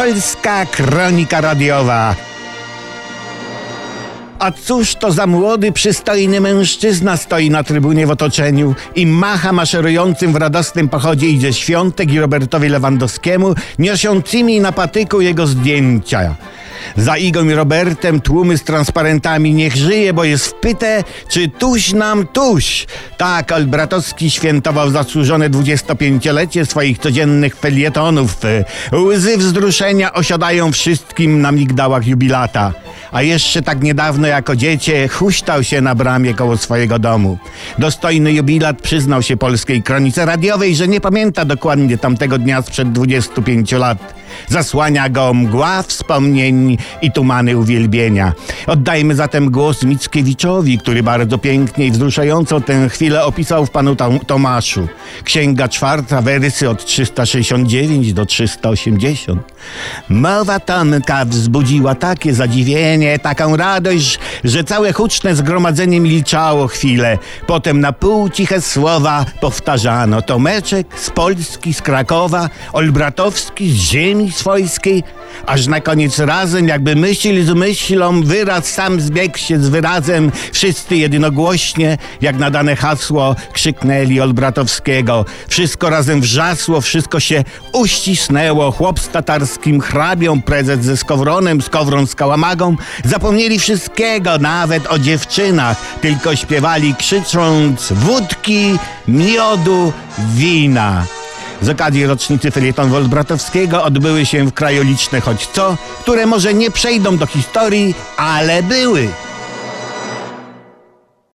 Polska Kronika Radiowa. A cóż to za młody, przystojny mężczyzna stoi na trybunie w otoczeniu i macha maszerującym w radosnym pochodzie idzie Świątek i Robertowi Lewandowskiemu, niosącymi na patyku jego zdjęcia. Za Igą i Robertem tłumy z transparentami niech żyje, bo jest wpyte, czy tuś nam tuś. Tak Olbratowski świętował zasłużone 25-lecie swoich codziennych felietonów. Łzy wzruszenia osiadają wszystkim na migdałach jubilata. A jeszcze tak niedawno jako dziecię huśtał się na bramie koło swojego domu. Dostojny jubilat przyznał się polskiej kronice radiowej, że nie pamięta dokładnie tamtego dnia sprzed 25 lat. Zasłania go mgła wspomnień i tumany uwielbienia. Oddajmy zatem głos Mickiewiczowi, który bardzo pięknie i wzruszająco tę chwilę opisał w panu Tomaszu. Księga czwarta, wersy od 369 do 380. Mowa Tomka wzbudziła takie zadziwienie, taką radość, że całe huczne zgromadzenie milczało chwilę. Potem na pół ciche słowa powtarzano. Tomeczek z Polski, z Krakowa, Olbratowski z ziemi swojskiej, aż na koniec razem, jakby myśl z myślą, wyraz sam zbiegł się z wyrazem, wszyscy jednogłośnie, jak na dane hasło, krzyknęli Olbratowskiego. Wszystko razem wrzasło, wszystko się uścisnęło. Chłop z tatarskim hrabią, prezes ze skowronem, skowron z kałamagą, zapomnieli wszystkiego, nawet o dziewczynach, tylko śpiewali krzycząc wódki, miodu, wina. Z okazji rocznicy felieton Wolbratowskiego odbyły się w kraju liczne choć co, które może nie przejdą do historii, ale były.